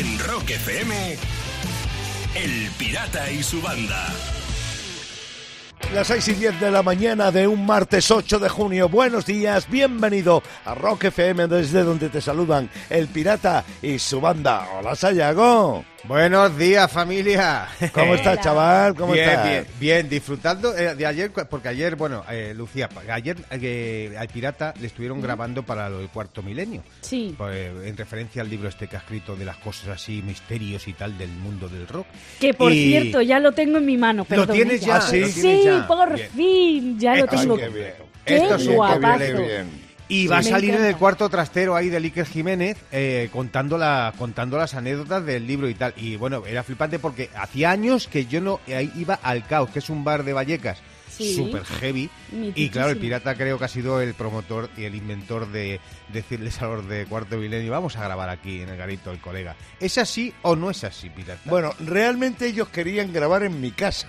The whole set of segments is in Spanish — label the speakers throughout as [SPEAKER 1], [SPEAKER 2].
[SPEAKER 1] En Rock FM, El Pirata y su banda.
[SPEAKER 2] Las 6 y 10 de la mañana de un martes 8 de junio. Buenos días, bienvenido a Rock FM desde donde te saludan el pirata y su banda. Hola Sayago.
[SPEAKER 3] Buenos días, familia.
[SPEAKER 2] ¿Cómo estás, chaval? ¿Cómo
[SPEAKER 3] bien,
[SPEAKER 2] estás?
[SPEAKER 3] bien, bien, disfrutando eh, de ayer, porque ayer, bueno, eh, Lucía, ayer eh, al pirata le estuvieron grabando para lo del cuarto milenio.
[SPEAKER 4] Sí.
[SPEAKER 3] Pues, en referencia al libro este que ha escrito de las cosas así, misterios y tal del mundo del rock.
[SPEAKER 4] Que por
[SPEAKER 3] Y-
[SPEAKER 4] cierto, ya lo tengo en mi mano.
[SPEAKER 3] ¿Lo
[SPEAKER 4] perdón,
[SPEAKER 3] tienes ya?
[SPEAKER 2] Ah, sí,
[SPEAKER 3] ¿Lo
[SPEAKER 4] Sí,
[SPEAKER 3] ya?
[SPEAKER 4] por
[SPEAKER 3] Bien.
[SPEAKER 4] fin, ya lo
[SPEAKER 3] Ay,
[SPEAKER 4] tengo.
[SPEAKER 2] qué bien.
[SPEAKER 4] Qué
[SPEAKER 3] Esto sí, qué
[SPEAKER 4] guapazo.
[SPEAKER 2] Qué bien.
[SPEAKER 3] Y
[SPEAKER 4] Sí,
[SPEAKER 3] va a salir en el cuarto trastero ahí de Iker Jiménez eh, contando, la, contando las anécdotas del libro y tal. Y bueno, era flipante porque hacía años que yo no iba al Caos, que es un bar de Vallecas
[SPEAKER 4] Sí.
[SPEAKER 3] súper heavy. Y claro, el pirata creo que ha sido el promotor y el inventor de decirles a los de cuarto milenio, vamos a grabar aquí en el garito el colega. ¿Es así o no es así, pirata?
[SPEAKER 2] Bueno, realmente ellos querían grabar en mi casa.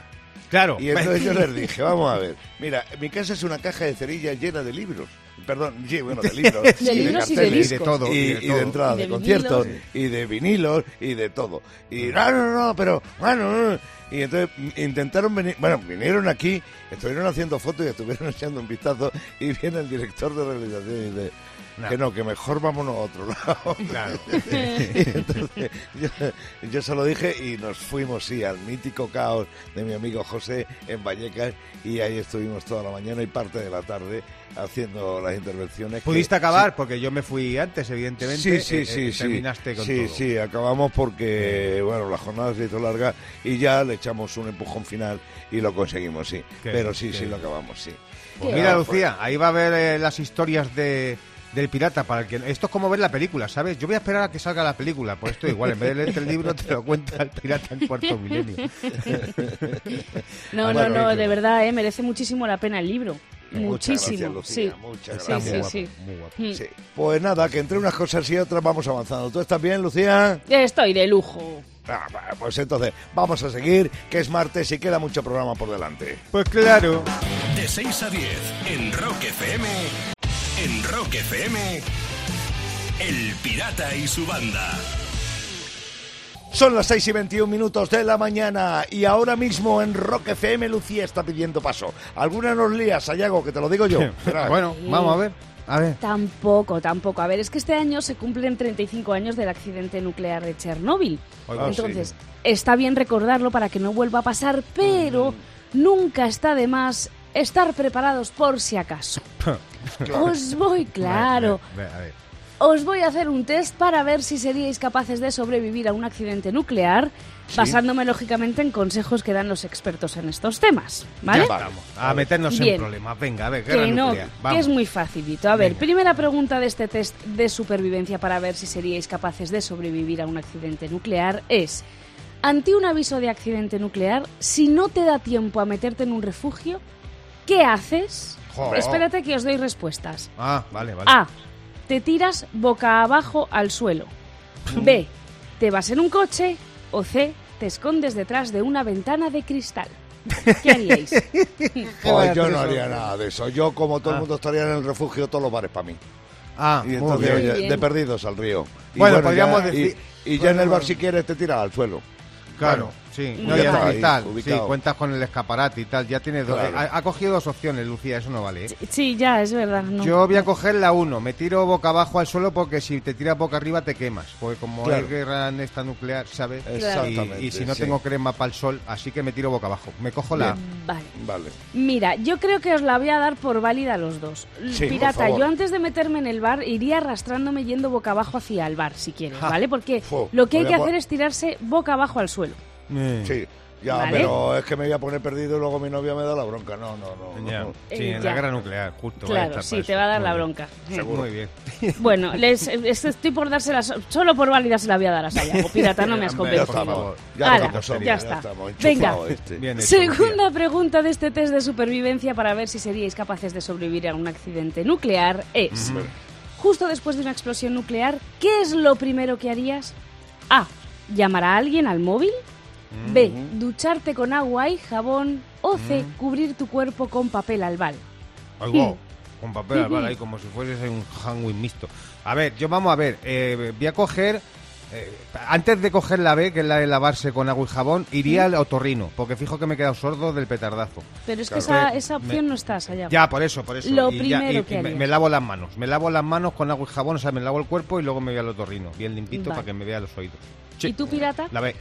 [SPEAKER 3] claro.
[SPEAKER 2] Y entonces yo les dije, vamos a ver, mira, mi casa es una caja de cerillas llena de libros. Perdón, sí, bueno, de libros.
[SPEAKER 4] De libros y de
[SPEAKER 2] carteles,
[SPEAKER 3] y de
[SPEAKER 4] discos.
[SPEAKER 3] todo.
[SPEAKER 2] y,
[SPEAKER 3] y de
[SPEAKER 2] y de
[SPEAKER 3] todo.
[SPEAKER 2] entrada
[SPEAKER 4] Y
[SPEAKER 2] de,
[SPEAKER 4] de
[SPEAKER 2] conciertos
[SPEAKER 4] vinilos.
[SPEAKER 2] y de vinilos y de todo. Y no, no, no, pero bueno, no, no. y entonces mm, intentaron venir, bueno, vinieron aquí, estuvieron haciendo fotos y estuvieron echando un vistazo y viene el director de realización y dice
[SPEAKER 3] No.
[SPEAKER 2] que no, que mejor vámonos a otro lado.
[SPEAKER 3] Claro.
[SPEAKER 2] Entonces yo, yo se lo dije y nos fuimos, sí, al mítico caos de mi amigo José en Vallecas y ahí estuvimos toda la mañana y parte de la tarde haciendo las intervenciones. que-
[SPEAKER 3] ¿Pudiste acabar? Porque yo me fui antes, evidentemente.
[SPEAKER 2] Sí, sí,
[SPEAKER 3] Eh,
[SPEAKER 2] sí,
[SPEAKER 3] eh,
[SPEAKER 2] sí.
[SPEAKER 3] Terminaste con
[SPEAKER 2] sí,
[SPEAKER 3] todo.
[SPEAKER 2] sí, acabamos porque, bueno, la jornada se hizo larga y ya le echamos un empujón final y lo conseguimos, sí.
[SPEAKER 3] Qué
[SPEAKER 2] Pero sí,
[SPEAKER 3] qué
[SPEAKER 2] sí, lo acabamos, sí.
[SPEAKER 3] Pues mira,
[SPEAKER 2] Ah,
[SPEAKER 3] Lucía, ahí va a ver eh, las historias de, del pirata. para el que Esto es como ver la película, ¿sabes? Yo voy a esperar a que salga la película. Pues esto igual, en vez de leerte el libro, te lo cuenta el pirata en cuarto milenio.
[SPEAKER 4] No,
[SPEAKER 2] Ah,
[SPEAKER 4] no, no, de verdad, eh, merece muchísimo la pena el libro.
[SPEAKER 2] Muchas
[SPEAKER 4] Muchísimo.
[SPEAKER 2] gracias, Lucía,
[SPEAKER 4] sí.
[SPEAKER 2] muchas
[SPEAKER 4] Sí,
[SPEAKER 2] gracias.
[SPEAKER 4] sí, sí.
[SPEAKER 3] Muy guapo.
[SPEAKER 4] Mm.
[SPEAKER 2] Sí. Pues nada, que entre unas cosas y otras vamos avanzando. ¿Tú estás bien, Lucía?
[SPEAKER 4] Estoy de lujo.
[SPEAKER 2] Ah, pues entonces vamos a seguir, que es martes y queda mucho programa por delante.
[SPEAKER 3] Pues claro.
[SPEAKER 1] De 6 a 10 en Rock FM. Rock FM, El Pirata y su banda.
[SPEAKER 2] Son las 6 y 21 minutos de la mañana y ahora mismo en Rock FM Lucía está pidiendo paso. ¿Alguna nos lía, Sayago, que te lo digo yo?
[SPEAKER 3] Bueno, vamos a ver. A ver.
[SPEAKER 4] Tampoco, tampoco. A ver, es que este año se cumplen 35 años del accidente nuclear de Chernóbil. Entonces, está bien recordarlo para que no vuelva a pasar, pero nunca está de más estar preparados por si acaso. Os voy, claro.
[SPEAKER 3] A ver.
[SPEAKER 4] Os voy a hacer un test para ver si seríais capaces de sobrevivir a un accidente nuclear, basándome lógicamente en consejos que dan los expertos en estos temas, ¿vale?
[SPEAKER 3] Ya vamos. A meternos
[SPEAKER 4] Bien.
[SPEAKER 3] en problemas. Venga, a ver, guerra
[SPEAKER 4] Que no,
[SPEAKER 3] nuclear.
[SPEAKER 4] que
[SPEAKER 3] Vamos.
[SPEAKER 4] es muy facilito. A ver,
[SPEAKER 3] Venga.
[SPEAKER 4] primera pregunta de este test de supervivencia para ver si seríais capaces de sobrevivir a un accidente nuclear es, ante un aviso de accidente nuclear, si no te da tiempo a meterte en un refugio, ¿qué haces?
[SPEAKER 3] Jo.
[SPEAKER 4] Espérate que os doy respuestas.
[SPEAKER 3] Ah, vale, vale.
[SPEAKER 4] A. Te tiras boca abajo al suelo. B. Te vas en un coche. O C. Te escondes detrás de una ventana de cristal. ¿Qué haríais?
[SPEAKER 2] Pues yo no haría nada de eso. Yo, como todo el
[SPEAKER 3] Ah.
[SPEAKER 2] mundo, estaría en el refugio todos los bares para mí.
[SPEAKER 3] Ah,
[SPEAKER 2] Y
[SPEAKER 3] muy
[SPEAKER 2] entonces,
[SPEAKER 3] bien.
[SPEAKER 2] oye,
[SPEAKER 4] bien.
[SPEAKER 2] de perdidos al río. Y
[SPEAKER 3] Bueno, podríamos
[SPEAKER 2] ya-
[SPEAKER 3] decir-
[SPEAKER 2] Y, y ya en el bar,
[SPEAKER 3] Bueno.
[SPEAKER 2] si quieres, te tiras al suelo.
[SPEAKER 3] Claro, sí. No,
[SPEAKER 2] Ya
[SPEAKER 3] cristal. Sí, cuentas con el escaparate y tal. Ya tienes dos.
[SPEAKER 2] Claro.
[SPEAKER 3] Ha, ha cogido dos opciones, Lucía, eso no vale. ¿eh?
[SPEAKER 4] Sí, ya, es verdad. no.
[SPEAKER 3] Yo voy a coger la uno. Me tiro boca abajo al suelo porque si te tiras boca arriba te quemas. Porque como
[SPEAKER 2] Claro.
[SPEAKER 3] hay guerra en esta nuclear, ¿sabes?
[SPEAKER 2] Exactamente,
[SPEAKER 3] Y, y si no
[SPEAKER 2] sí.
[SPEAKER 3] tengo crema para el sol, así que me tiro boca abajo. Me cojo la.
[SPEAKER 4] Vale.
[SPEAKER 2] Vale.
[SPEAKER 4] Mira, yo creo que os la voy a dar por válida a los dos.
[SPEAKER 2] Sí,
[SPEAKER 4] Pirata, yo antes de meterme en el bar iría arrastrándome yendo boca abajo hacia el bar, si quieres,
[SPEAKER 3] Ja.
[SPEAKER 4] ¿vale? Porque lo que hay que hacer es tirarse boca abajo al suelo.
[SPEAKER 3] Eh,
[SPEAKER 2] Sí. Ya,
[SPEAKER 4] Vale.
[SPEAKER 2] pero es que me voy a poner perdido y luego mi novia me da la bronca. No, no, no.
[SPEAKER 3] ya.
[SPEAKER 2] no.
[SPEAKER 3] Sí, en
[SPEAKER 4] ya.
[SPEAKER 3] la guerra nuclear, justo.
[SPEAKER 4] Claro, sí, te va a dar
[SPEAKER 3] Muy
[SPEAKER 4] la
[SPEAKER 3] bien.
[SPEAKER 4] bronca.
[SPEAKER 3] Muy bien.
[SPEAKER 4] Bueno, les, es- estoy por dársela, so- solo por válida se la voy a dar a Sayago. Pirata, no me has
[SPEAKER 2] Ya
[SPEAKER 4] convencido.
[SPEAKER 2] estamos. Ya,
[SPEAKER 4] Ala,
[SPEAKER 2] estamos,
[SPEAKER 4] ya
[SPEAKER 2] ya
[SPEAKER 4] está.
[SPEAKER 2] estamos.
[SPEAKER 4] Venga.
[SPEAKER 2] enchufado este.
[SPEAKER 3] Bien hecho,
[SPEAKER 4] Segunda pregunta de este test de supervivencia para ver si seríais capaces de sobrevivir a un accidente nuclear es, justo después de una explosión nuclear, ¿qué es lo primero que harías? A. Llamar a alguien al móvil. B. Ducharte con agua y jabón. O C. Cubrir tu cuerpo con papel albal.
[SPEAKER 3] Oigo, con papel albal ahí como si fuese un handwin mixto. A ver, yo vamos a ver, eh, voy a coger eh, antes de coger la B, que es la de lavarse con agua y jabón, iría al otorrino, porque fijo que me he quedado sordo del petardazo.
[SPEAKER 4] Pero es que
[SPEAKER 3] Claro.
[SPEAKER 4] esa, esa opción
[SPEAKER 3] Me-
[SPEAKER 4] no está, Sayago.
[SPEAKER 3] Ya, por eso, por eso.
[SPEAKER 4] Lo
[SPEAKER 3] ya-
[SPEAKER 4] primero
[SPEAKER 3] y-
[SPEAKER 4] que
[SPEAKER 3] me,
[SPEAKER 4] harías.
[SPEAKER 3] me lavo las manos. Me lavo las manos con agua y jabón, o sea, me lavo el cuerpo y luego me voy al otorrino, bien limpito
[SPEAKER 4] Vale.
[SPEAKER 3] para que me vea los oídos.
[SPEAKER 4] ¿Y tú, pirata?
[SPEAKER 3] La B.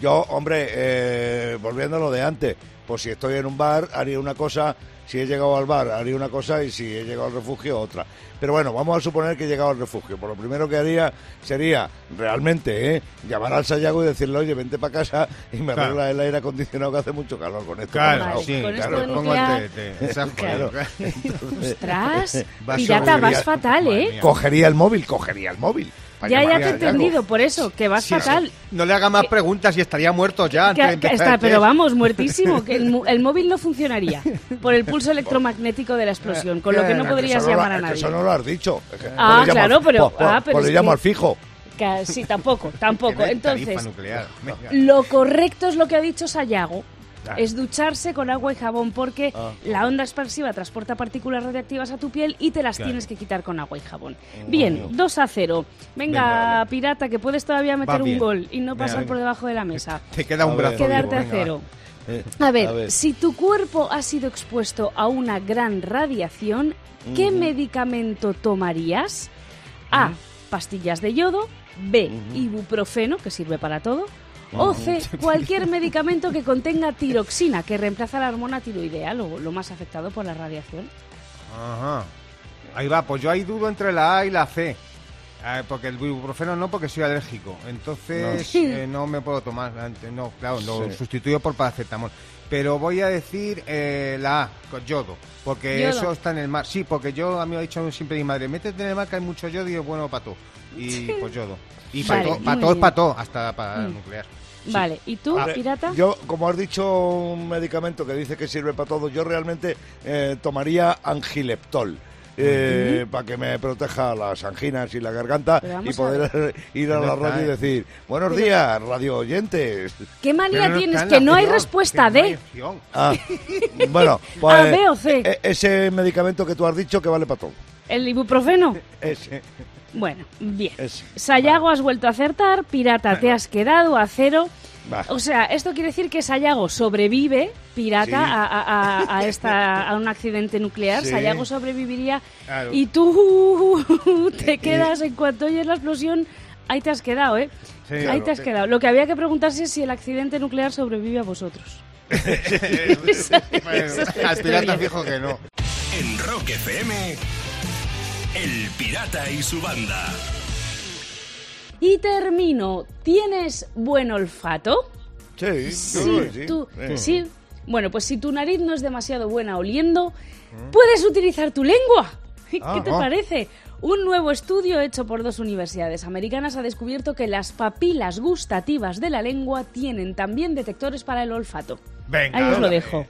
[SPEAKER 2] Yo, hombre, eh, volviendo a lo de antes, pues si estoy en un bar, haría una cosa, si he llegado al bar, haría una cosa, y si he llegado al refugio, otra. Pero bueno, vamos a suponer que he llegado al refugio. Por lo primero que haría sería, realmente, ¿eh? llamar al Sayago y decirle, oye, vente para casa y me
[SPEAKER 3] Claro.
[SPEAKER 2] arregla el aire acondicionado que hace mucho calor con esto.
[SPEAKER 3] Claro,
[SPEAKER 4] Vale,
[SPEAKER 3] sí,
[SPEAKER 4] con esto
[SPEAKER 3] claro.
[SPEAKER 4] de
[SPEAKER 3] Pongo
[SPEAKER 4] nuclear-
[SPEAKER 3] el te- te- exacto,
[SPEAKER 2] Claro.
[SPEAKER 4] Ostras, pirata, vas fatal, ¿eh?
[SPEAKER 2] Cogería el móvil, cogería el móvil.
[SPEAKER 4] Ya, ya te he entendido, por eso, que vas
[SPEAKER 3] Sí,
[SPEAKER 4] fatal.
[SPEAKER 3] No le haga más preguntas y estaría muerto ya.
[SPEAKER 4] Que-
[SPEAKER 3] antes de
[SPEAKER 4] está, pero vamos, muertísimo, que el, mu- el móvil no funcionaría por el pulso electromagnético de la explosión, con lo que no podrías
[SPEAKER 2] Eso no lo-
[SPEAKER 4] llamar a nadie.
[SPEAKER 2] Eso no lo has dicho. Es que
[SPEAKER 4] Ah, claro, pero- ah, pero es
[SPEAKER 2] le llamo al fijo.
[SPEAKER 4] Que- sí, tampoco, tampoco. Entonces, lo correcto es lo que ha dicho Sayago.
[SPEAKER 3] Claro.
[SPEAKER 4] Es ducharse con agua y jabón porque
[SPEAKER 2] Ah.
[SPEAKER 4] la onda expansiva transporta partículas radiactivas a tu piel y te las
[SPEAKER 3] Claro.
[SPEAKER 4] tienes que quitar con agua y jabón. Bien, 2 a 0. Venga,
[SPEAKER 3] Venga, vale.
[SPEAKER 4] pirata, que puedes todavía meter un gol y no
[SPEAKER 3] Venga,
[SPEAKER 4] pasar
[SPEAKER 3] venga.
[SPEAKER 4] por debajo de la mesa.
[SPEAKER 3] Te queda un
[SPEAKER 2] A
[SPEAKER 3] brazo.
[SPEAKER 4] Quedarte
[SPEAKER 3] vivo,
[SPEAKER 4] a cero.
[SPEAKER 2] Eh,
[SPEAKER 4] A ver,
[SPEAKER 2] a ver.
[SPEAKER 4] si tu cuerpo ha sido expuesto a una gran radiación, ¿qué medicamento tomarías? A. Pastillas de yodo. B. Ibuprofeno, que sirve para todo. O C. Cualquier medicamento que contenga tiroxina, que reemplaza la hormona tiroidea, lo, lo más afectado por la radiación.
[SPEAKER 3] Ajá. Ahí va, pues yo ahí dudo entre la A y la C. Ah, porque el ibuprofeno no, porque soy alérgico. Entonces
[SPEAKER 4] No.
[SPEAKER 3] eh, no me puedo tomar. antes- No, claro, lo
[SPEAKER 2] Sí.
[SPEAKER 3] sustituyo por paracetamol. Pero voy a decir eh, la A, con yodo. Porque
[SPEAKER 4] Yodo.
[SPEAKER 3] eso está en el mar. Sí, porque yo, a mí me ha dicho siempre mi madre, métete en el mar que hay mucho yodo y es bueno para todo. Y pues yodo. Y para
[SPEAKER 4] Vale,
[SPEAKER 3] todo, para
[SPEAKER 4] muy
[SPEAKER 3] todo es para todo, hasta para
[SPEAKER 4] Mm.
[SPEAKER 3] nuclear.
[SPEAKER 4] Vale, ¿y tú,
[SPEAKER 2] Hombre,
[SPEAKER 4] pirata?
[SPEAKER 2] Yo, como has dicho, un medicamento que dice que sirve para todo, yo realmente eh, tomaría angileptol. eh, Para que me proteja las anginas y la garganta y
[SPEAKER 4] a
[SPEAKER 2] poder ir a la
[SPEAKER 3] ¿Dónde
[SPEAKER 2] radio y
[SPEAKER 3] está,
[SPEAKER 2] decir buenos días, radio oyentes.
[SPEAKER 4] ¿Qué manía
[SPEAKER 3] no
[SPEAKER 4] tienes? Que no hay
[SPEAKER 3] opción,
[SPEAKER 4] respuesta
[SPEAKER 3] no hay.
[SPEAKER 2] Ah, bueno, pues
[SPEAKER 4] A, B o C.
[SPEAKER 2] e- ese medicamento que tú has dicho que vale para todo.
[SPEAKER 4] ¿El ibuprofeno?
[SPEAKER 2] Ese,
[SPEAKER 4] Bueno, bien.
[SPEAKER 2] ese.
[SPEAKER 4] Sayago has vuelto a acertar, pirata te has quedado a cero. O sea, esto quiere decir que Sayago sobrevive, pirata,
[SPEAKER 2] Sí.
[SPEAKER 4] a, a- a- a esta, a un accidente nuclear.
[SPEAKER 2] Sí.
[SPEAKER 4] Sayago sobreviviría
[SPEAKER 3] Claro.
[SPEAKER 4] y tú te quedas en cuanto oyes la explosión. Ahí te has quedado, ¿eh?
[SPEAKER 3] Sí,
[SPEAKER 4] Ahí
[SPEAKER 3] claro.
[SPEAKER 4] te has quedado. Lo que había que preguntarse es si el accidente nuclear sobrevive a vosotros.
[SPEAKER 3] Bueno, fijo que no.
[SPEAKER 1] En Rock FM, El Pirata y su banda.
[SPEAKER 4] Y termino. ¿Tienes buen olfato?
[SPEAKER 2] Sí, yo
[SPEAKER 4] Sí,
[SPEAKER 2] creo que sí.
[SPEAKER 4] tú-
[SPEAKER 2] Eh.
[SPEAKER 4] sí. Bueno, pues si tu nariz no es demasiado buena oliendo, puedes utilizar tu lengua. ¿Qué
[SPEAKER 2] Ah,
[SPEAKER 4] te
[SPEAKER 2] ah.
[SPEAKER 4] parece? Un nuevo estudio hecho por dos universidades americanas ha descubierto que las papilas gustativas de la lengua tienen también detectores para el olfato.
[SPEAKER 3] Venga,
[SPEAKER 4] Ahí os lo dejo.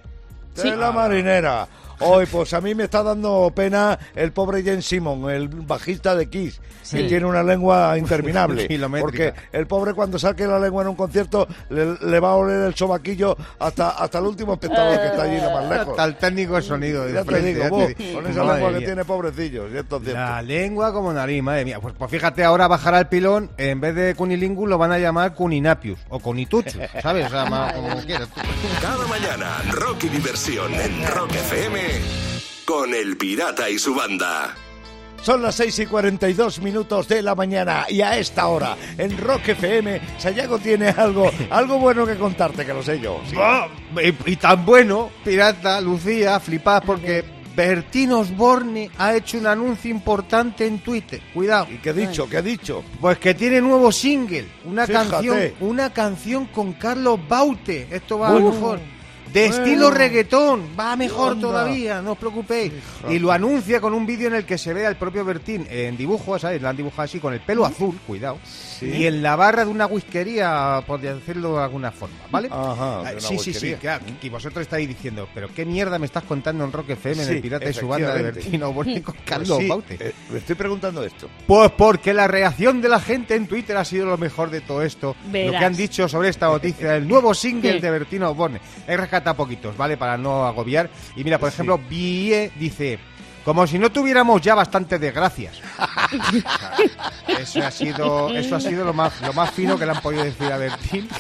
[SPEAKER 2] De
[SPEAKER 4] Sí.
[SPEAKER 2] la marinera. Hoy, pues a mí me está dando pena el pobre Jen Simon, el bajista de Kiss, que tiene una lengua interminable. Porque el pobre cuando saque la lengua en un concierto le, le va a oler el sobaquillo hasta, hasta el último espectador que está allí, lo más lejos.
[SPEAKER 3] Hasta el técnico de sonido. de
[SPEAKER 2] Ya te
[SPEAKER 3] frente,
[SPEAKER 2] digo,
[SPEAKER 3] ya te
[SPEAKER 2] vos,
[SPEAKER 3] digo.
[SPEAKER 2] con esa
[SPEAKER 3] Madre
[SPEAKER 2] lengua que tiene pobrecillos.
[SPEAKER 3] La lengua como nariz, madre mía. Pues, pues fíjate, ahora bajará el pilón, en vez de cunilingus lo van a llamar cuninapius o conituchus, ¿sabes? O sea, más como quieras.
[SPEAKER 1] Cada mañana, rock y diversión en Rock FM con El Pirata y su banda.
[SPEAKER 2] Son las 6 y 42 minutos de la mañana y a esta hora en Rock FM Sayago tiene algo, algo bueno que contarte, que lo sé yo. sí.
[SPEAKER 3] Ah, y, y tan bueno, pirata, Lucía, flipad porque Bertín Osborne ha hecho un anuncio importante en Twitter. Cuidado.
[SPEAKER 2] ¿Y qué ha dicho? ¿Qué ha dicho?
[SPEAKER 3] Pues que tiene nuevo single, una
[SPEAKER 2] Fíjate.
[SPEAKER 3] canción, una canción con Carlos Baute. Esto va
[SPEAKER 2] Uh,
[SPEAKER 3] mejor. De
[SPEAKER 2] bueno.
[SPEAKER 3] estilo reggaetón, va mejor todavía, no os preocupéis. Y lo anuncia con un vídeo en el que se ve al propio Bertín en dibujo, ¿sabes? Lo han dibujado así con el pelo azul, cuidado. Y en la barra de una whiskería, por decirlo de alguna forma, ¿vale?
[SPEAKER 2] Ajá,
[SPEAKER 3] Ah, sí, sí, sí, claro. Y vosotros estáis diciendo, pero qué mierda me estás contando en Rock FM, en el Pirata y su banda de. Bertín Osborne con
[SPEAKER 2] Pues
[SPEAKER 3] Carlos
[SPEAKER 2] sí,
[SPEAKER 3] Baute.
[SPEAKER 2] eh, me estoy preguntando esto.
[SPEAKER 3] Pues porque la reacción de la gente en Twitter ha sido lo mejor de todo esto. Lo que han dicho sobre esta noticia, el nuevo single de Bertino Osborne. He rescatado poquitos, ¿vale? Para no agobiar. Y mira, por
[SPEAKER 2] Sí.
[SPEAKER 3] ejemplo, Vie dice... Como si no tuviéramos ya bastantes desgracias. Eso ha sido, eso ha sido lo más, lo más fino que le han podido decir a Bertín.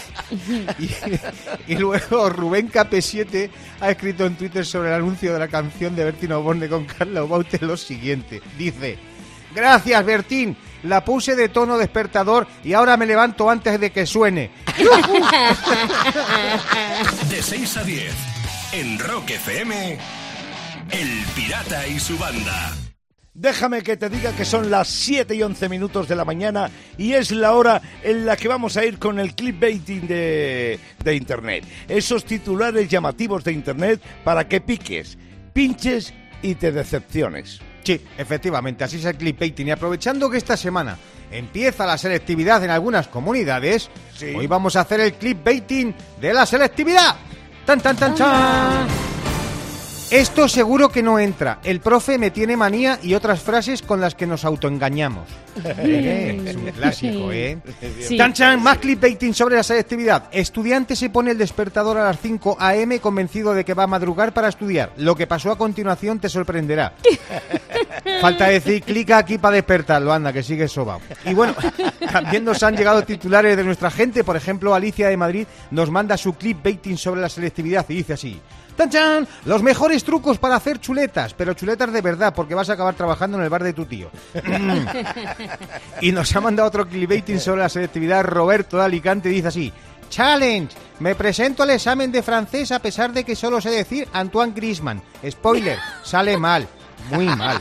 [SPEAKER 3] Y, y luego Rubén KP7 ha escrito en Twitter sobre el anuncio de la canción de Bertín Oborne con Carla Baute lo siguiente. Dice, gracias Bertín, la puse de tono despertador y ahora me levanto antes de que suene.
[SPEAKER 1] De 6 a 10, en Rock FM, El Pirata y su banda.
[SPEAKER 2] Déjame que te diga que son las 7 y 11 minutos de la mañana y es la hora en la que vamos a ir con el clickbaiting de, de Internet. Esos titulares llamativos de Internet para que piques, pinches y te decepciones.
[SPEAKER 3] Sí, efectivamente, así es el clickbaiting. Y aprovechando que esta semana empieza la selectividad en algunas comunidades,
[SPEAKER 2] Sí.
[SPEAKER 3] hoy vamos a hacer el clickbaiting de la selectividad. ¡Tan, tan, tan, tan! Esto seguro que no entra. El profe me tiene manía y otras frases con las que nos autoengañamos. Eh, es un clásico, ¿eh?
[SPEAKER 4] Sí.
[SPEAKER 3] Chan, chan, más clickbaiting sobre la selectividad. Estudiante se pone el despertador a las 5 a.m. convencido de que va a madrugar para estudiar. Lo que pasó a continuación te sorprenderá. Falta decir, clica aquí para despertarlo, anda, que sigue sobao. Y bueno, también nos han llegado titulares de nuestra gente. Por ejemplo, Alicia de Madrid nos manda su clickbaiting sobre la selectividad y dice así. ¡Tan, chan! Los mejores trucos para hacer chuletas, pero chuletas de verdad, porque vas a acabar trabajando en el bar de tu tío. Y nos ha mandado otro clickbaiting sobre la selectividad. Roberto de Alicante dice así: Challenge. Me presento al examen de francés a pesar de que solo sé decir Antoine Griezmann. Spoiler, sale mal. Muy mal.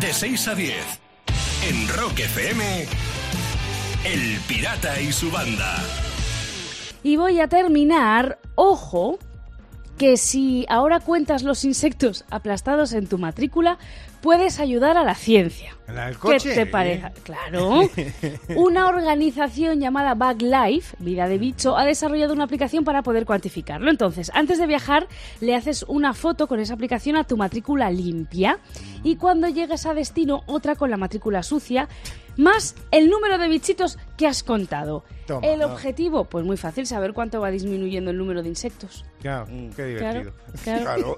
[SPEAKER 1] De 6 a 10, en Rock FM, El Pirata y su banda.
[SPEAKER 4] Y voy a terminar, ojo, que si ahora cuentas los insectos aplastados en tu matrícula, puedes ayudar a la ciencia.
[SPEAKER 3] ¿En la
[SPEAKER 4] ¿Qué te parece? Claro. Una organización llamada Baglife, Vida de Bicho, ha desarrollado una aplicación para poder cuantificarlo. Entonces, antes de viajar, le haces una foto con esa aplicación a tu matrícula limpia y cuando llegues a destino, otra con la matrícula sucia, más el número de bichitos que has contado.
[SPEAKER 3] Toma,
[SPEAKER 4] el objetivo, pues muy fácil, saber cuánto va disminuyendo el número de insectos.
[SPEAKER 3] Ya, qué divertido.
[SPEAKER 4] Claro, claro.
[SPEAKER 2] Claro.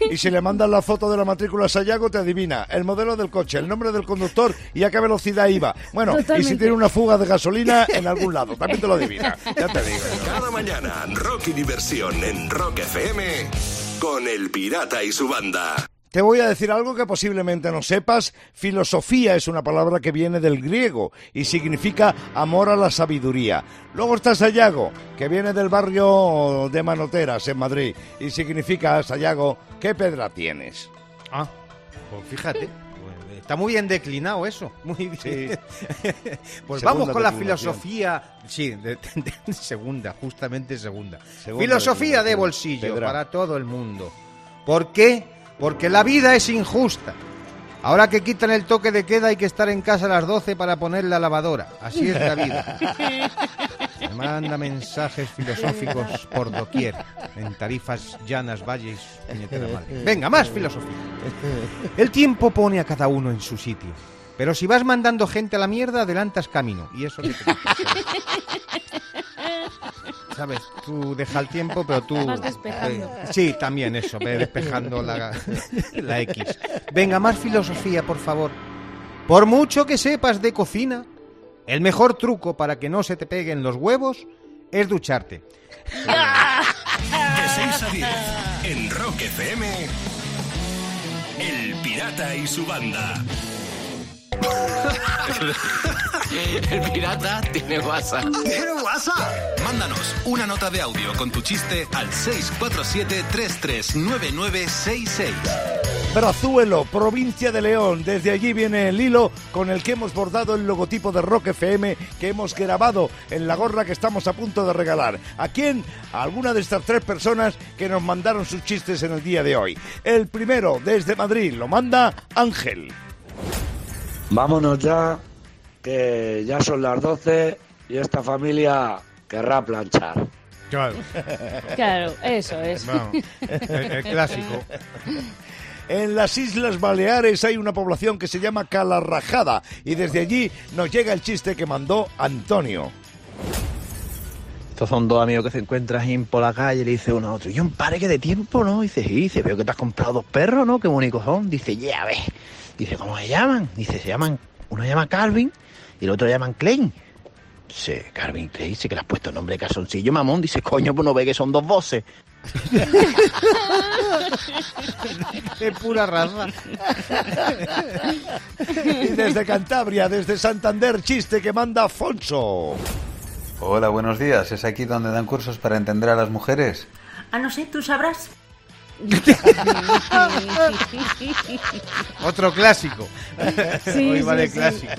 [SPEAKER 2] Y si le mandas la foto de la matrícula a Sayago, te adivina el modelo del coche, el nombre del conductor y a qué velocidad iba. Bueno, y si tiene una fuga de gasolina en algún lado, también te lo adivina. Ya te digo.
[SPEAKER 1] Cada mañana, rock y diversión en Rock FM, con El Pirata y su banda.
[SPEAKER 2] Te voy a decir algo que posiblemente no sepas. Filosofía es una palabra que viene del griego y significa amor a la sabiduría. Luego está Sayago, que viene del barrio de Manoteras, en Madrid, y significa, Sayago, ¿qué pedra tienes?
[SPEAKER 3] Ah, pues fíjate. pues Está muy bien declinado eso. Muy bien.
[SPEAKER 2] Sí.
[SPEAKER 3] pues
[SPEAKER 2] Segunda
[SPEAKER 3] vamos con la filosofía. Sí, de, de- segunda, justamente segunda.
[SPEAKER 2] Segunda
[SPEAKER 3] filosofía de bolsillo para todo el mundo. ¿Por qué? Porque la vida es injusta. Ahora que quitan el toque de queda hay que estar en casa a las 12 para poner la lavadora. Así es la vida. Me manda mensajes filosóficos por doquier, en tarifas llanas, valles, puñetera madre. Venga, más filosofía. El tiempo pone a cada uno en su sitio. Pero si vas mandando gente a la mierda, adelantas camino. Y eso que te ¿Sabes? Tú deja el tiempo, pero tú...
[SPEAKER 4] Vas despejando.
[SPEAKER 3] Eh, sí, también eso, ve despejando la, la X. Venga, más filosofía, por favor. Por mucho que sepas de cocina, el mejor truco para que no se te peguen los huevos es ducharte.
[SPEAKER 1] De 6 a 10, en Rock FM, El Pirata y su banda.
[SPEAKER 5] El pirata tiene WhatsApp.
[SPEAKER 1] ¿Tiene WhatsApp? Mándanos una nota de audio con tu chiste al 647-339966.
[SPEAKER 2] Brazuelo, provincia de León. Desde allí viene el hilo con el que hemos bordado el logotipo de Rock FM que hemos grabado en la gorra que estamos a punto de regalar. ¿A quién? A alguna de estas tres personas que nos mandaron sus chistes en el día de hoy. El primero, desde Madrid, lo manda Ángel.
[SPEAKER 6] Vámonos ya, que ya son las 12 y esta familia querrá planchar.
[SPEAKER 3] Claro,
[SPEAKER 4] Claro, eso es.
[SPEAKER 3] el, el clásico.
[SPEAKER 2] En las Islas Baleares hay una población que se llama Calarrajada y desde allí nos llega el chiste que mandó Antonio.
[SPEAKER 7] Estos son dos amigos que se encuentran por la calle y le dice uno a otro, y un que de tiempo, ¿no? Dice, sí, dice, veo que te has comprado dos perros, ¿no? Qué bonitos son. Dice, ya ves. Dice, ¿cómo se llaman? Dice, se llaman, uno se llama Calvin y el otro se llaman Klein. Dice, Calvin Klein, dice que le has puesto nombre de calzoncillo, mamón. Dice, coño, pues no ve que son dos voces.
[SPEAKER 3] Qué pura raza.
[SPEAKER 2] Y desde Cantabria, desde Santander, chiste que manda Afonso.
[SPEAKER 8] Hola, buenos días. ¿Es aquí donde dan cursos para entender a las mujeres?
[SPEAKER 9] Ah, no sé, tú sabrás.
[SPEAKER 3] Otro clásico.
[SPEAKER 4] Sí,
[SPEAKER 3] Hoy
[SPEAKER 4] sí,
[SPEAKER 3] vale
[SPEAKER 4] sí.
[SPEAKER 3] clásicos.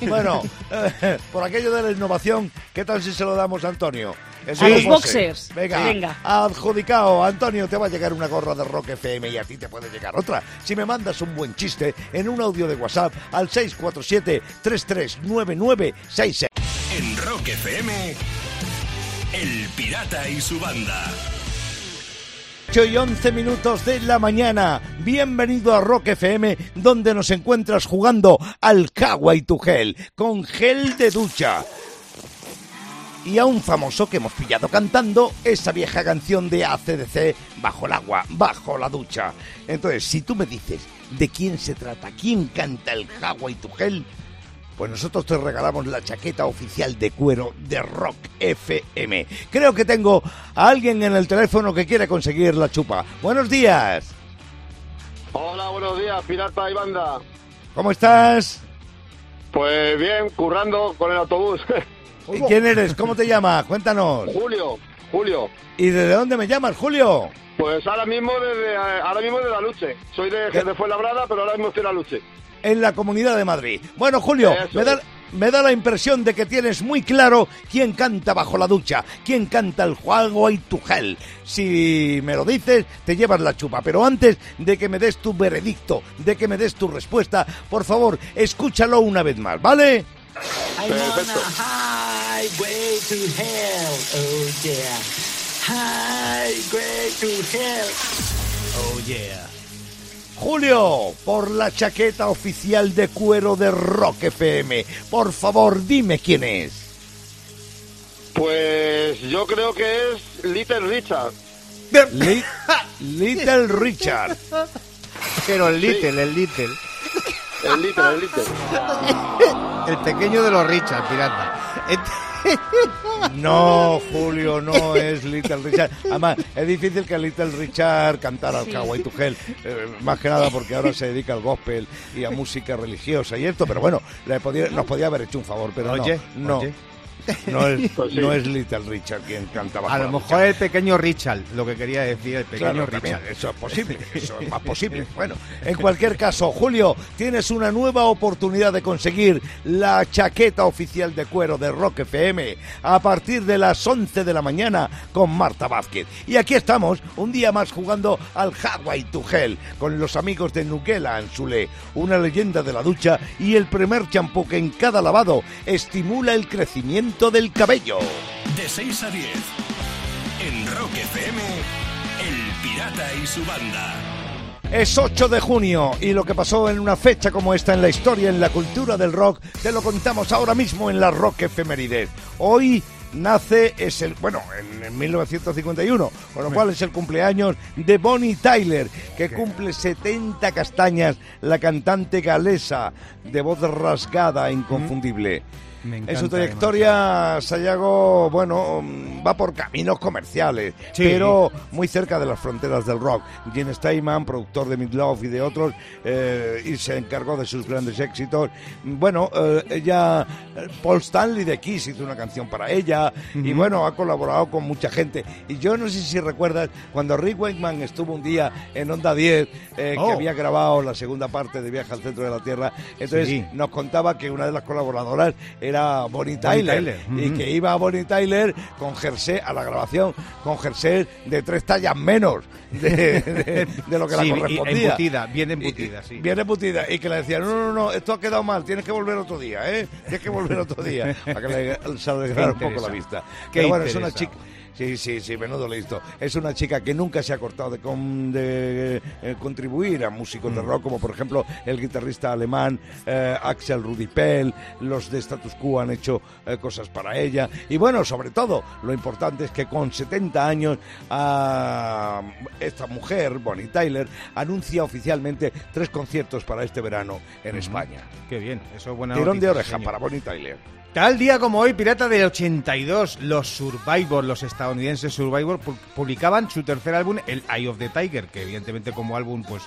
[SPEAKER 2] Bueno, eh, por aquello de la innovación, ¿qué tal si se lo damos a Antonio?
[SPEAKER 4] A los boxers.
[SPEAKER 2] Venga,
[SPEAKER 4] Venga.
[SPEAKER 2] adjudicado. Antonio, te va a llegar una gorra de Rock FM y a ti te puede llegar otra. Si me mandas un buen chiste en un audio de WhatsApp al 647-339966.
[SPEAKER 1] En Rock FM, El Pirata y su banda.
[SPEAKER 2] 8 y 11 minutos de la mañana. Bienvenido a Rock FM, donde nos encuentras jugando al Kawa y tu gel, con gel de ducha. Y a un famoso que hemos pillado cantando esa vieja canción de ACDC, Bajo el agua, bajo la ducha. Entonces, si tú me dices de quién se trata, quién canta el Kawa y tu gel, pues nosotros te regalamos la chaqueta oficial de cuero de Rock FM. Creo que tengo a alguien en el teléfono que quiere conseguir la chupa. Buenos días.
[SPEAKER 10] Hola, buenos días, pirata y banda.
[SPEAKER 2] ¿Cómo estás?
[SPEAKER 10] Pues bien, currando con el autobús.
[SPEAKER 2] ¿Y ¿Quién eres? ¿Cómo te llamas? Cuéntanos.
[SPEAKER 10] Julio, Julio.
[SPEAKER 2] ¿Y desde dónde me llamas, Julio?
[SPEAKER 10] Pues ahora mismo desde eh, ahora mismo de la Luche. Soy de, de Fuenlabrada, pero ahora mismo estoy en la Luche.
[SPEAKER 2] En la Comunidad de Madrid. Bueno, Julio, me da, me da la impresión de que tienes muy claro quién canta bajo la ducha, quién canta el juego y tu gel. Si me lo dices, te llevas la chupa. Pero antes de que me des tu veredicto, de que me des tu respuesta, por favor, escúchalo una vez más, ¿vale?
[SPEAKER 10] Perfecto.
[SPEAKER 11] highway to hell, oh yeah.
[SPEAKER 2] Julio, por la chaqueta oficial de cuero de Rock FM, por favor, dime quién es.
[SPEAKER 10] Pues yo creo que es Little Richard.
[SPEAKER 2] Li- Little Richard.
[SPEAKER 3] Pero el Little, el Little.
[SPEAKER 10] El Little, el Little.
[SPEAKER 3] El pequeño de los Richard, pirata.
[SPEAKER 2] No, Julio, no es Little Richard. Además, es difícil que Little Richard cantara al
[SPEAKER 4] Sí.
[SPEAKER 2] Kawaii Tugel, eh, más que nada porque ahora se dedica al gospel y a música religiosa y esto, pero bueno, le podía- nos podía haber hecho un favor, pero
[SPEAKER 3] Oye,
[SPEAKER 2] no, no,
[SPEAKER 3] oye.
[SPEAKER 2] No es,
[SPEAKER 10] Pues sí.
[SPEAKER 2] no es Little Richard quien cantaba.
[SPEAKER 3] A lo mejor el pequeño Richard, lo que quería decir, el pequeño
[SPEAKER 2] Claro, también,
[SPEAKER 3] Richard.
[SPEAKER 2] eso es posible, eso es más posible. Bueno, en cualquier caso, Julio, tienes una nueva oportunidad de conseguir la chaqueta oficial de cuero de Rock FM a partir de las 11 de la mañana con Marta Vázquez. Y aquí estamos, un día más jugando al Hawaii to Hell con los amigos de Nuquela Anzulé, una leyenda de la ducha y el primer champú que en cada lavado estimula el crecimiento del cabello.
[SPEAKER 1] De 6 a 10. En Rock FM, El Pirata y su banda.
[SPEAKER 2] Es 8 de junio y lo que pasó en una fecha como esta en la historia, en la cultura del rock, te lo contamos ahora mismo en la Rock Efemérides. Hoy nace, es el, bueno, en, en 1951, con lo cual es el cumpleaños de Bonnie Tyler, que cumple 70 castañas, la cantante galesa de voz rasgada e inconfundible.
[SPEAKER 3] Me
[SPEAKER 2] En su
[SPEAKER 3] encanta,
[SPEAKER 2] trayectoria, Sayago, bueno, mm, va por caminos comerciales,
[SPEAKER 3] Sí.
[SPEAKER 2] pero muy cerca de las fronteras del rock. Gene Steinman, productor de Midlove y de otros, eh, y se encargó de sus grandes éxitos. Bueno, eh, ella, Paul Stanley de Kiss hizo una canción para ella, y bueno, ha colaborado con mucha gente. Y yo no sé si recuerdas cuando Rick Wakeman estuvo un día en Onda 10, eh, que
[SPEAKER 3] Oh.
[SPEAKER 2] había grabado la segunda parte de Viaje al Centro de la Tierra, entonces
[SPEAKER 3] Sí.
[SPEAKER 2] nos contaba que una de las colaboradoras era Bonnie
[SPEAKER 3] Bonnie
[SPEAKER 2] Tyler, y que iba Bonnie Tyler con jersey a la grabación con jersey de tres tallas menos de, de- de lo que
[SPEAKER 3] Sí,
[SPEAKER 2] la correspondía.
[SPEAKER 3] embutida, bien embutida, sí.
[SPEAKER 2] Bien embutida. Y que le decían, no, no, no, esto ha quedado mal, tienes que volver otro día, ¿eh? Tienes que volver otro día. Para que le, se alegrara un poco la vista. Pero bueno, es una chica... sí, sí, sí, menudo listo. Es una chica que nunca se ha cortado de, con- de, eh, contribuir a músicos de rock, como por ejemplo el guitarrista alemán eh, Axel Rudipel, los de Status Quo han hecho eh, cosas para ella. Y bueno, sobre todo, lo importante es que con 70 años ah, esta mujer, Bonnie Tyler, anuncia oficialmente tres conciertos para este verano en España.
[SPEAKER 3] Qué bien, eso es buena
[SPEAKER 2] Tirón de oreja
[SPEAKER 3] señor.
[SPEAKER 2] para Bonnie Tyler.
[SPEAKER 3] Tal día como hoy, Pirata del 82, los Survivor, los estadounidenses Survivor, pu- publicaban su tercer álbum, el Eye of the Tiger, que evidentemente como álbum, pues,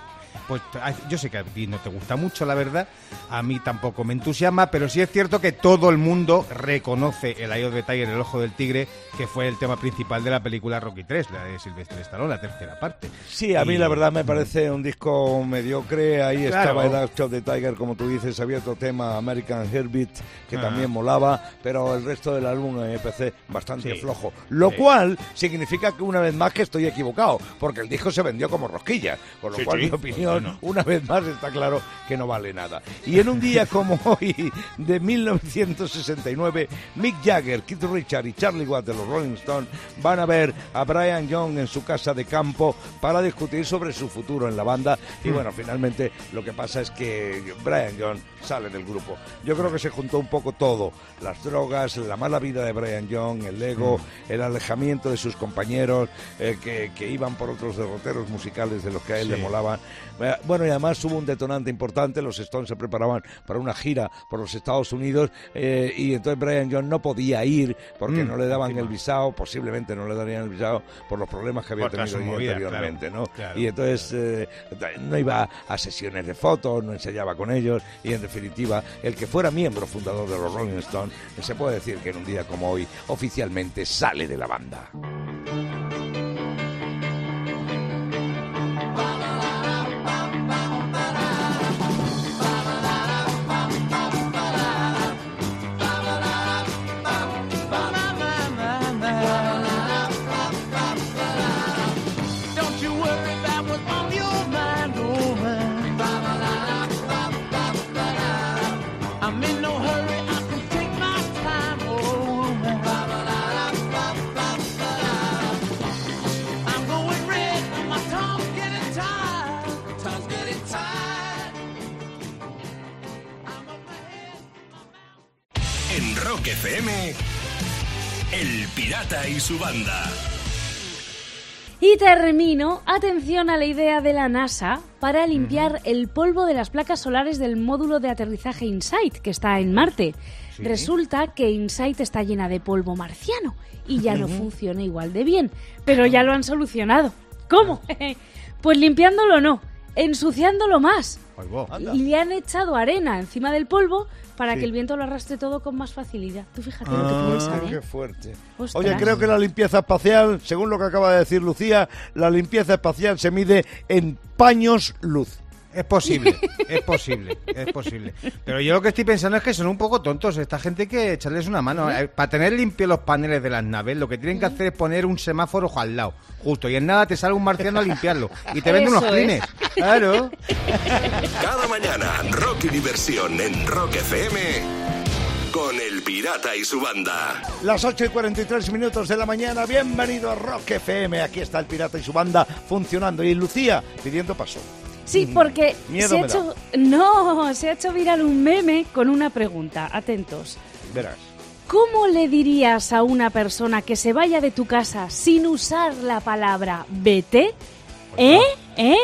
[SPEAKER 3] pues yo sé que a ti no te gusta mucho, la verdad, a mí tampoco me entusiasma, pero sí es cierto que todo el mundo reconoce el Eye of the Tiger, el ojo del tigre, que fue el tema principal de la película Rocky 3, la de Sylvester Stallone, la tercera parte.
[SPEAKER 2] Sí, a mí
[SPEAKER 3] Y-
[SPEAKER 2] la verdad me parece un disco mediocre. Ahí
[SPEAKER 3] Claro.
[SPEAKER 2] estaba el Act of the Tiger, como tú dices, había otro tema, American Heartbeat, que
[SPEAKER 3] Ah.
[SPEAKER 2] también molaba, pero el resto del álbum me parece bastante
[SPEAKER 3] Sí.
[SPEAKER 2] flojo. Lo
[SPEAKER 3] Sí.
[SPEAKER 2] cual significa que una vez más que estoy equivocado, porque el disco se vendió como rosquilla, con lo
[SPEAKER 3] Sí,
[SPEAKER 2] cual mi opinión,
[SPEAKER 3] Bueno.
[SPEAKER 2] una vez más está claro que no vale nada. Y en un día como hoy, de 1969, Mick Jagger, Keith Richard y Charlie Watts de los Rolling Stones van a ver a Brian Young en su casa de campo para discutir sobre su futuro en la banda. Y bueno, finalmente lo que pasa es que Brian Young sale del grupo. Yo creo que se juntó un poco todo, las drogas, la mala vida de Brian Young, el ego, el alejamiento de sus compañeros eh, que, que iban por otros derroteros musicales de los que a él le molaban. Eh, Bueno, y además hubo un detonante importante, los Stones se preparaban para una gira por los Estados Unidos eh, y entonces Brian Young no podía ir porque
[SPEAKER 3] Mm,
[SPEAKER 2] no le daban
[SPEAKER 3] encima.
[SPEAKER 2] el visado, posiblemente no le darían el visado por los problemas que había tenido
[SPEAKER 3] movida,
[SPEAKER 2] anteriormente,
[SPEAKER 3] claro,
[SPEAKER 2] ¿no?
[SPEAKER 3] claro,
[SPEAKER 2] y entonces eh, no iba a sesiones de fotos, no ensayaba con ellos y en definitiva el que fuera miembro fundador de los Rolling Stones se puede decir que en un día como hoy oficialmente sale de la banda.
[SPEAKER 1] Y su banda.
[SPEAKER 4] Y termino, atención a la idea de la NASA para limpiar el polvo de las placas solares del módulo de aterrizaje InSight, que está en Marte.
[SPEAKER 9] Sí.
[SPEAKER 4] Resulta que InSight está llena de polvo marciano y ya no funciona igual de bien, pero ya lo han solucionado. ¿Cómo? pues limpiándolo no, ensuciándolo más. Y le han echado arena encima del polvo para
[SPEAKER 2] Sí.
[SPEAKER 4] que el viento lo arrastre todo con más facilidad. Tú fíjate lo
[SPEAKER 2] Ah,
[SPEAKER 4] que piensan, ¿eh?
[SPEAKER 2] qué fuerte.
[SPEAKER 4] Ostras.
[SPEAKER 2] Oye, creo que la limpieza espacial, según lo que acaba de decir Lucía, la limpieza espacial se mide en paños luz.
[SPEAKER 3] Es posible, es posible, es posible. Pero yo lo que estoy pensando es que son un poco tontos. Esta gente hay que echarles una mano. Eh, Para tener limpios los paneles de las naves, lo que tienen que hacer es poner un semáforo al lado, justo. Y en nada te sale un marciano a limpiarlo. Y te vende unos clines. Claro.
[SPEAKER 1] Cada mañana, rock y diversión en Rock FM con El Pirata y su banda.
[SPEAKER 2] Las 8 y 43 minutos de la mañana, bienvenido a Rock FM. Aquí está el pirata y su banda funcionando. Y Lucía pidiendo paso.
[SPEAKER 4] Sí, porque
[SPEAKER 2] Miedo
[SPEAKER 4] se ha hecho no, se ha hecho viral un meme con una pregunta. Atentos.
[SPEAKER 2] Verás.
[SPEAKER 4] ¿Cómo le dirías a una persona que se vaya de tu casa sin usar la palabra vete? ¿Eh? ¿Eh?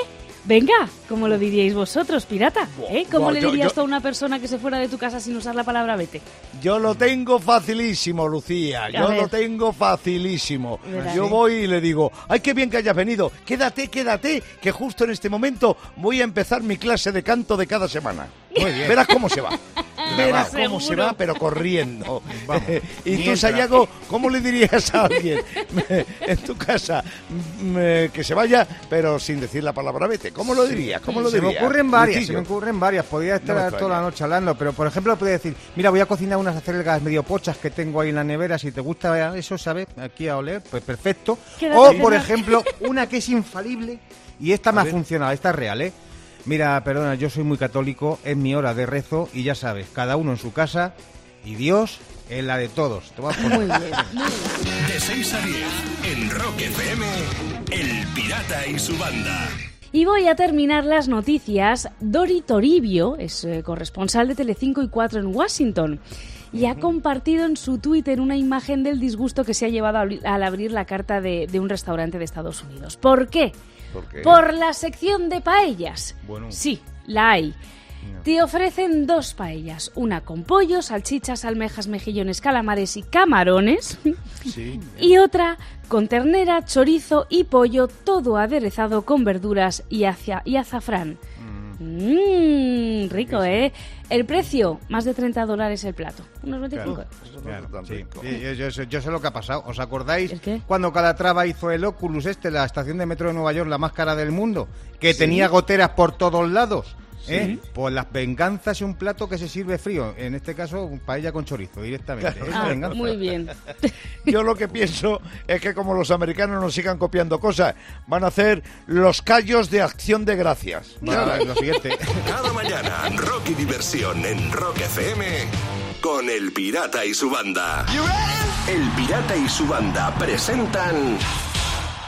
[SPEAKER 4] Venga, ¿cómo lo diríais vosotros, pirata? ¿Eh? ¿Cómo le
[SPEAKER 2] yo-
[SPEAKER 4] dirías
[SPEAKER 2] yo-
[SPEAKER 4] tú a una persona que se fuera de tu casa sin usar la palabra vete?
[SPEAKER 2] Yo lo tengo facilísimo, Lucía. Yo
[SPEAKER 4] ver.
[SPEAKER 2] lo tengo facilísimo.
[SPEAKER 4] Verás.
[SPEAKER 2] Yo
[SPEAKER 4] ¿Sí?
[SPEAKER 2] voy y le digo, ay, qué bien que hayas venido. Quédate, quédate, que justo en este momento voy a empezar mi clase de canto de cada semana.
[SPEAKER 3] Muy bien.
[SPEAKER 2] Verás cómo se va. Verás
[SPEAKER 3] Seguro.
[SPEAKER 2] cómo se va, pero corriendo.
[SPEAKER 3] Vamos.
[SPEAKER 2] y tú. Sayago, ¿cómo le dirías a alguien en tu casa mm, que se vaya, pero sin decir la palabra vete? ¿Cómo lo dirías? ¿Cómo lo
[SPEAKER 3] se me ocurren varias, se me ocurren varias. Podría estar
[SPEAKER 2] No
[SPEAKER 3] toda la noche hablando, pero por ejemplo podría decir, mira, voy a cocinar unas acelgas medio pochas que tengo ahí en la nevera, si te gusta eso, ¿sabes? Aquí a oler, pues perfecto.
[SPEAKER 4] Quédate
[SPEAKER 3] O,
[SPEAKER 4] a
[SPEAKER 3] por ejemplo, una que es infalible y esta me ha funcionado, esta es real, ¿eh? Mira, perdona, yo soy muy católico, es mi hora de rezo y ya sabes, cada uno en su casa y Dios en la de todos. Te voy a poner.
[SPEAKER 4] Muy bien, muy bien.
[SPEAKER 1] De 6 a 10 en Rock FM, El Pirata y su banda.
[SPEAKER 4] Y voy a terminar las noticias. Dori Toribio es eh, corresponsal de Telecinco y 4 en Washington y ha compartido en su Twitter una imagen del disgusto que se ha llevado al abrir la carta de, de un restaurante de Estados Unidos. ¿Por qué?
[SPEAKER 2] ¿Por
[SPEAKER 4] la sección de paellas.
[SPEAKER 3] Bueno.
[SPEAKER 4] Sí, la hay. Te ofrecen dos paellas, una con pollo, salchichas, almejas, mejillones, calamares y camarones,
[SPEAKER 3] Sí.
[SPEAKER 4] y otra con ternera, chorizo y pollo, todo aderezado con verduras y, hacia- y azafrán. Mmm, rico, ¿eh? El precio, más de 30 dólares el plato. Unos 25
[SPEAKER 3] Claro.
[SPEAKER 4] euros.
[SPEAKER 3] Claro,
[SPEAKER 2] tan
[SPEAKER 3] sí.
[SPEAKER 2] rico.
[SPEAKER 3] Sí, yo, yo sé- yo sé lo que ha pasado. ¿Os acordáis cuando Calatrava hizo el Oculus este, la estación de metro de Nueva York, la más cara del mundo, que tenía goteras por todos lados? ¿Eh? Pues las venganzas y un plato que se sirve frío. En este caso, paella con chorizo directamente.
[SPEAKER 4] Ah,
[SPEAKER 3] venganza.
[SPEAKER 4] muy bien.
[SPEAKER 2] Yo lo que pienso es que como los americanos nos sigan copiando cosas, van a hacer los callos de acción de gracias.
[SPEAKER 3] Bueno, lo siguiente.
[SPEAKER 1] Cada mañana, rock y diversión en Rock FM con El Pirata y su banda. El Pirata y su banda presentan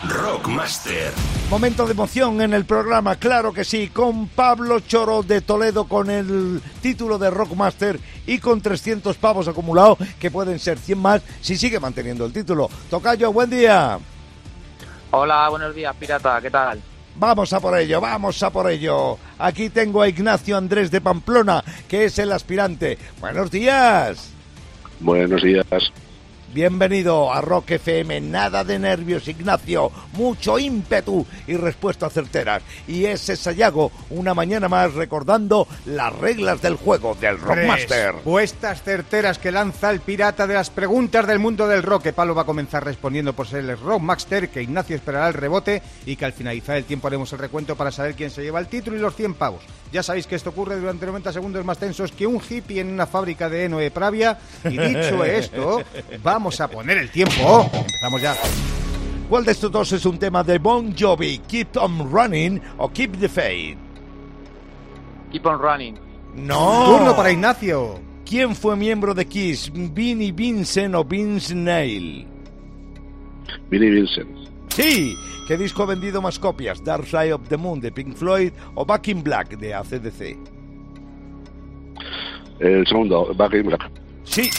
[SPEAKER 1] Rockmaster.
[SPEAKER 2] Momento de emoción en el programa, claro que sí, con Pablo Choro de Toledo con el título de Rockmaster y con 300 pavos acumulados, que pueden ser 100 más si sigue manteniendo el título. Tocayo, buen día.
[SPEAKER 9] Hola, buenos días, pirata, ¿qué tal?
[SPEAKER 2] Vamos a por ello, vamos a por ello. Aquí tengo a Ignacio Andrés de Pamplona, que es el aspirante. Buenos días.
[SPEAKER 10] Buenos días.
[SPEAKER 2] Bienvenido a Rock FM. Nada de nervios, Ignacio. Mucho ímpetu y respuestas certeras. Y ese Sayago, una mañana más recordando las reglas del juego del Rockmaster.
[SPEAKER 3] Respuestas certeras que lanza el pirata de las preguntas del mundo del rock. Que Pablo va a comenzar respondiendo por ser el Rockmaster, que Ignacio esperará el rebote y que al finalizar el tiempo haremos el recuento para saber quién se lleva el título y los 100 pavos. Ya sabéis que esto ocurre durante 90 segundos más tensos que un hippie en una fábrica de heno de Pravia. Y dicho esto, vamos a poner el tiempo. Empezamos ya.
[SPEAKER 2] ¿Cuál de estos dos es un tema de Bon Jovi? ¿Keep on Running o Keep the Faith?
[SPEAKER 9] Keep on running.
[SPEAKER 2] No.
[SPEAKER 3] Turno para Ignacio.
[SPEAKER 2] ¿Quién fue miembro de Kiss? ¿Vinnie Vincent o Vince Neil?
[SPEAKER 10] Vinnie Vincent.
[SPEAKER 2] Sí. ¿Qué disco ha vendido más copias? Dark Side of the Moon de Pink Floyd o Back in Black de ACDC?
[SPEAKER 10] El segundo, Back in Black.
[SPEAKER 2] Sí.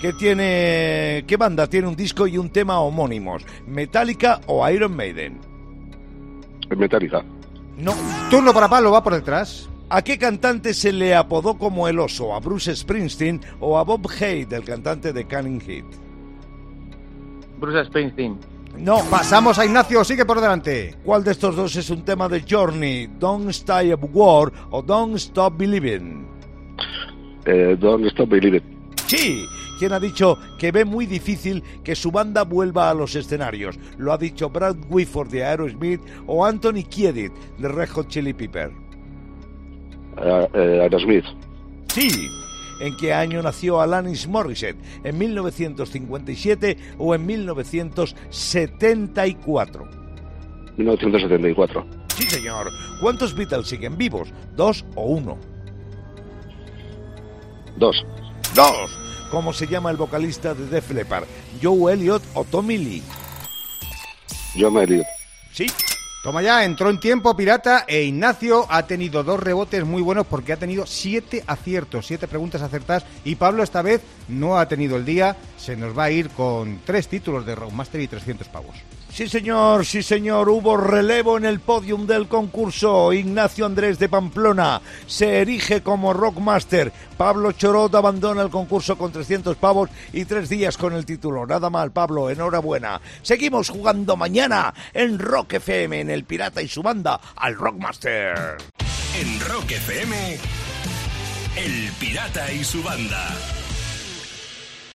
[SPEAKER 2] ¿Qué tiene qué banda tiene un disco y un tema homónimos? ¿Metallica o Iron Maiden?
[SPEAKER 10] Metallica.
[SPEAKER 2] No.
[SPEAKER 3] Turno para Pablo, va por detrás.
[SPEAKER 2] ¿A qué cantante se le apodó como el oso? ¿A Bruce Springsteen o a Bob Haidt, el cantante de Canning Heat?
[SPEAKER 9] Bruce Springsteen.
[SPEAKER 2] No.
[SPEAKER 3] Pasamos a Ignacio, sigue por delante.
[SPEAKER 2] ¿Cuál de estos dos es un tema de Journey? ¿Don't Stay of War o Don't Stop Believing?
[SPEAKER 10] Eh, Don't Stop Believing.
[SPEAKER 2] Sí. ¿Quién ha dicho que ve muy difícil que su banda vuelva a los escenarios? ¿Lo ha dicho Brad Whitford de Aerosmith o Anthony Kiedit de Red Hot Chili Pepper?
[SPEAKER 10] Eh, eh, Aerosmith.
[SPEAKER 2] Sí. ¿En qué año nació Alanis Morissette? ¿En 1957 o en 1974?
[SPEAKER 10] 1974.
[SPEAKER 2] Sí, señor. ¿Cuántos Beatles siguen vivos? ¿Dos o uno?
[SPEAKER 10] Dos.
[SPEAKER 2] ¡Dos! ¿Cómo se llama el vocalista de Def Leppard? ¿Joe Elliott o Tommy Lee?
[SPEAKER 10] John Elliott.
[SPEAKER 2] Sí.
[SPEAKER 3] Toma ya, entró en tiempo Pirata e Ignacio ha tenido dos rebotes muy buenos porque ha tenido siete aciertos, siete preguntas acertadas y Pablo esta vez no ha tenido el día, se nos va a ir con tres títulos de Rockmaster y 300 pavos.
[SPEAKER 2] Sí, señor, sí, señor. Hubo relevo en el podium del concurso. Ignacio Andrés de Pamplona se erige como Rockmaster. Pablo Chorot abandona el concurso con 300 pavos y tres días con el título. Nada mal, Pablo, enhorabuena. Seguimos jugando mañana en Rock FM, en El Pirata y su banda, al Rockmaster.
[SPEAKER 1] En Rock FM, El Pirata y su banda.